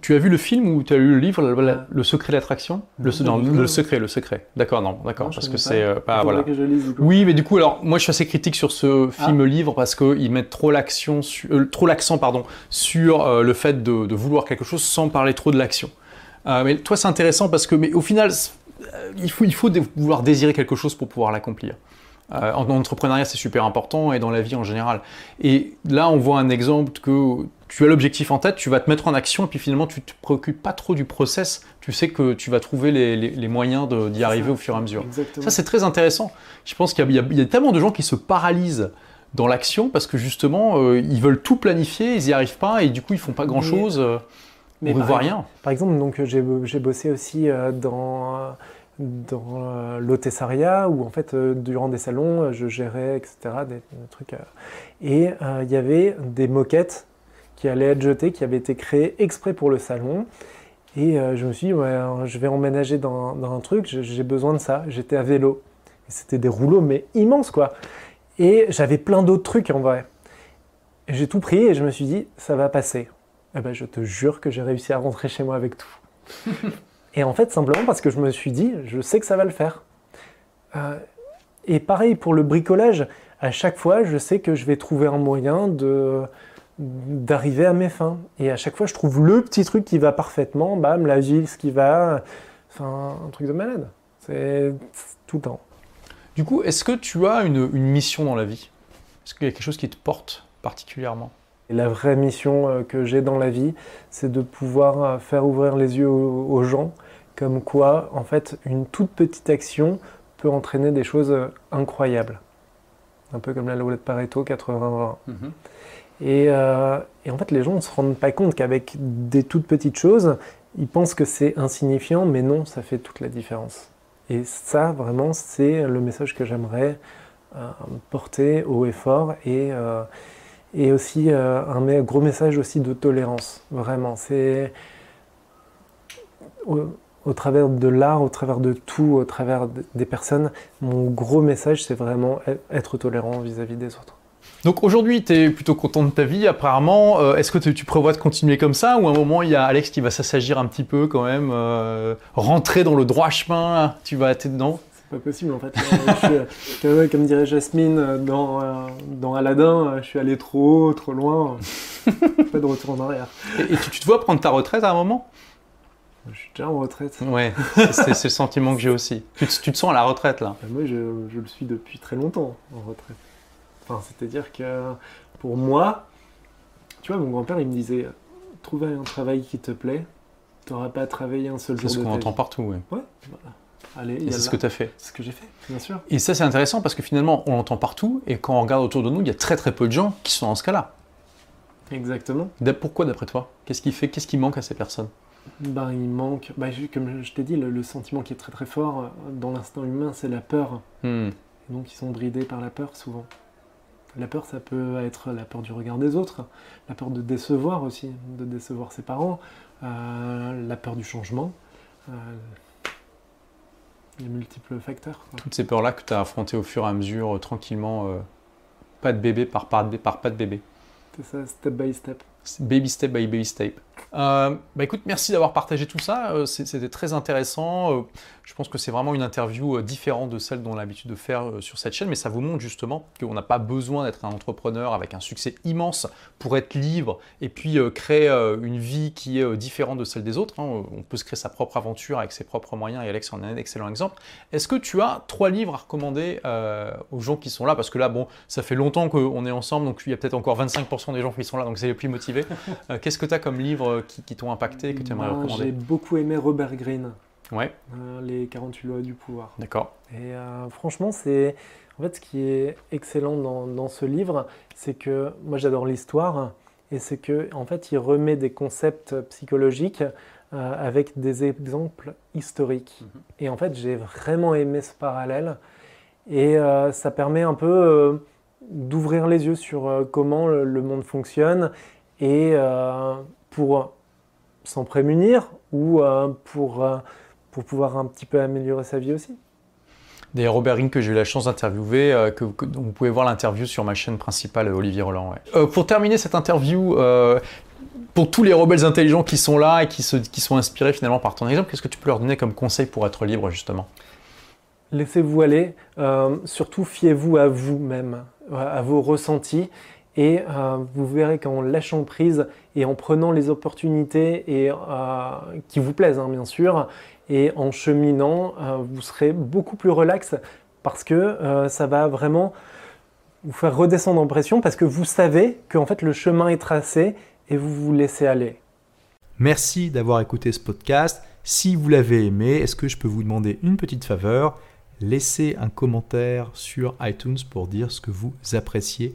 Tu as vu le film ou tu as lu le livre, Le, secret de l'attraction? Le, Non, secret, le secret. D'accord, non, d'accord, parce que c'est euh, pas Faudrait voilà. que je lise, du coup. Oui, mais du coup, alors moi je suis assez critique sur ce Ah. film-livre parce qu'ils mettent trop l'action, euh, trop l'accent pardon, sur euh, le fait de, de vouloir quelque chose sans parler trop de l'action. Euh, mais toi, c'est intéressant parce que, mais au final, euh, il faut, il faut vouloir désirer quelque chose pour pouvoir l'accomplir. Euh, en entrepreneuriat, c'est super important et dans la vie en général. Et là, on voit un exemple que tu as l'objectif en tête, tu vas te mettre en action et puis finalement, tu te préoccupes pas trop du process. Tu sais que tu vas trouver les, les- les moyens d'y arriver au fur et à mesure. Exactement. Ça, c'est très intéressant. Je pense qu'il y, a- y y tellement de gens qui se paralysent dans l'action parce que justement, euh, ils veulent tout planifier, ils n'y arrivent pas et du coup, ils font pas grand-chose. euh, on ne voit rien. Par exemple, donc euh, j'ai bossé aussi euh, dans, dans l'hôtessaria où en fait euh, durant des salons je gérais etc des, des trucs euh, et euh, il y avait des moquettes qui allaient être jetées qui avaient été créées exprès pour le salon. Et euh, je me suis dit ouais, je vais emménager dans, dans un truc j'ai- besoin de ça. J'étais à vélo. C'était des rouleaux mais immenses quoi. Et j'avais plein d'autres trucs en vrai. J'ai tout pris et je me suis dit ça va passer. Eh ben, je te jure que j'ai réussi à rentrer chez moi avec tout. et en fait, simplement parce que je me suis dit, je sais que ça va le faire. Euh, et pareil pour le bricolage, à chaque fois, je sais que je vais trouver un moyen de d'arriver à mes fins. Et à chaque fois, je trouve le petit truc qui va parfaitement, bam, la vis qui va, enfin, un truc de malade. C'est tout le temps. Du coup, est-ce que tu as une, une mission dans la vie? Est-ce qu'il y a quelque chose qui te porte particulièrement? Et la vraie mission euh, que j'ai dans la vie, c'est de pouvoir euh, faire ouvrir les yeux aux, aux gens, comme quoi, en fait, une toute petite action peut entraîner des choses euh, incroyables. Un peu comme la loi de Pareto 80-20. Et, euh, et en fait, les gens ne se rendent pas compte qu'avec des toutes petites choses, ils pensent que c'est insignifiant, mais non, ça fait toute la différence. Et ça, vraiment, c'est le message que j'aimerais euh, porter haut et fort. Et, euh, et aussi un gros message aussi de tolérance. Vraiment, c'est au, au travers de l'art, au travers de tout, au travers de- des personnes, mon gros message, c'est vraiment e- être tolérant vis-à-vis des autres. Donc aujourd'hui, tu es plutôt content de ta vie, apparemment. Euh, Est-ce que tu prévois de continuer comme ça ou à un moment, il y a Alex qui va s'assagir un petit peu quand même, euh, rentrer dans le droit chemin Tu vas être dedans? C'est pas possible en fait. Euh, je suis, comme, dirait Jasmine dans, dans Aladdin, je suis allé trop haut, trop loin. pas de retour en arrière. Et, et tu, tu te vois prendre ta retraite à un moment? Je suis déjà en retraite. Ouais, c'est- le sentiment que j'ai aussi. Tu te, tu te sens à la retraite là? Euh, Moi, je, je le suis depuis très longtemps en retraite. Enfin, c'est-à-dire que pour moi, tu vois, mon grand-père, il me disait trouver un travail qui te plaît, tu n'auras pas à travailler un seul C'est jour ce de qu'on entend partout, ouais. Ouais, voilà. Allez, c'est ce que tu as fait. C'est ce que j'ai fait, bien sûr. Et ça, c'est intéressant parce que finalement, on l'entend partout et quand on regarde autour de nous, il y a très très peu de gens qui sont dans ce cas-là. Exactement. Pourquoi d'après toi? Qu'est-ce qui fait Qu'est-ce qui manque à ces personnes? Ben, il manque, ben, comme je t'ai dit, le, le sentiment qui est très très fort euh, dans l'instinct humain, c'est la peur. Hmm. Donc, ils sont bridés par la peur souvent. La peur, ça peut être la peur du regard des autres, la peur de décevoir aussi, de décevoir ses parents, euh, la peur du changement. euh, il y a multiples facteurs. quoi. Toutes ces peurs-là que tu as affrontées au fur et à mesure, euh, tranquillement, pas de bébé par pas de, par pas de bébé. C'est ça, step by step. Baby step by baby step. Euh, bah écoute, merci d'avoir partagé tout ça. euh, C'était très intéressant. euh, je pense que c'est vraiment une interview euh, différente de celle dont on a l'habitude de faire sur cette chaîne, mais ça vous montre justement qu'on n'a pas besoin d'être un entrepreneur avec un succès immense pour être libre et puis créer une vie qui est différente de celle des autres. hein. On peut se créer sa propre aventure avec ses propres moyens et Alex en est un excellent exemple. Est-ce que tu as trois livres à recommander aux gens qui sont là? Parce que là, bon, ça fait longtemps qu'on est ensemble, donc il y a peut-être encore 25% des gens qui sont là, donc c'est les plus motivés. Qu'est-ce que tu as comme livres euh, qui, qui t'ont impacté, que tu aimerais J'ai recommander beaucoup aimé Robert Greene, Ouais, euh, Les 48 lois du pouvoir. d'accord. Et euh, franchement, c'est en fait ce qui est excellent dans, dans ce livre, c'est que moi j'adore l'histoire et c'est que en fait il remet des concepts psychologiques euh, avec des exemples historiques. Mhm. Et en fait, j'ai vraiment aimé ce parallèle et ça permet un peu d'ouvrir les yeux sur comment le, le monde fonctionne et pour s'en prémunir ou euh, pour, euh, pour pouvoir un petit peu améliorer sa vie aussi. D'ailleurs, Robert Ring, que j'ai eu la chance d'interviewer, euh, que, vous pouvez voir l'interview sur ma chaîne principale, euh, Olivier Roland. ouais. Euh, pour terminer cette interview, euh, pour tous les rebelles intelligents qui sont là et qui, se, qui sont inspirés finalement par ton exemple, qu'est-ce que tu peux leur donner comme conseil pour être libre justement? Laissez-vous aller, euh, surtout fiez-vous à vous-même, à vos ressentis, et euh, vous verrez qu'en lâchant prise et en prenant les opportunités et, euh, qui vous plaisent hein, bien sûr, et en cheminant, vous serez beaucoup plus relax parce que ça va vraiment vous faire redescendre en pression parce que vous savez que en fait le chemin est tracé et vous vous laissez aller. Merci d'avoir écouté ce podcast. Si vous l'avez aimé, est-ce que je peux vous demander une petite faveur? Laissez un commentaire sur iTunes pour dire ce que vous appréciez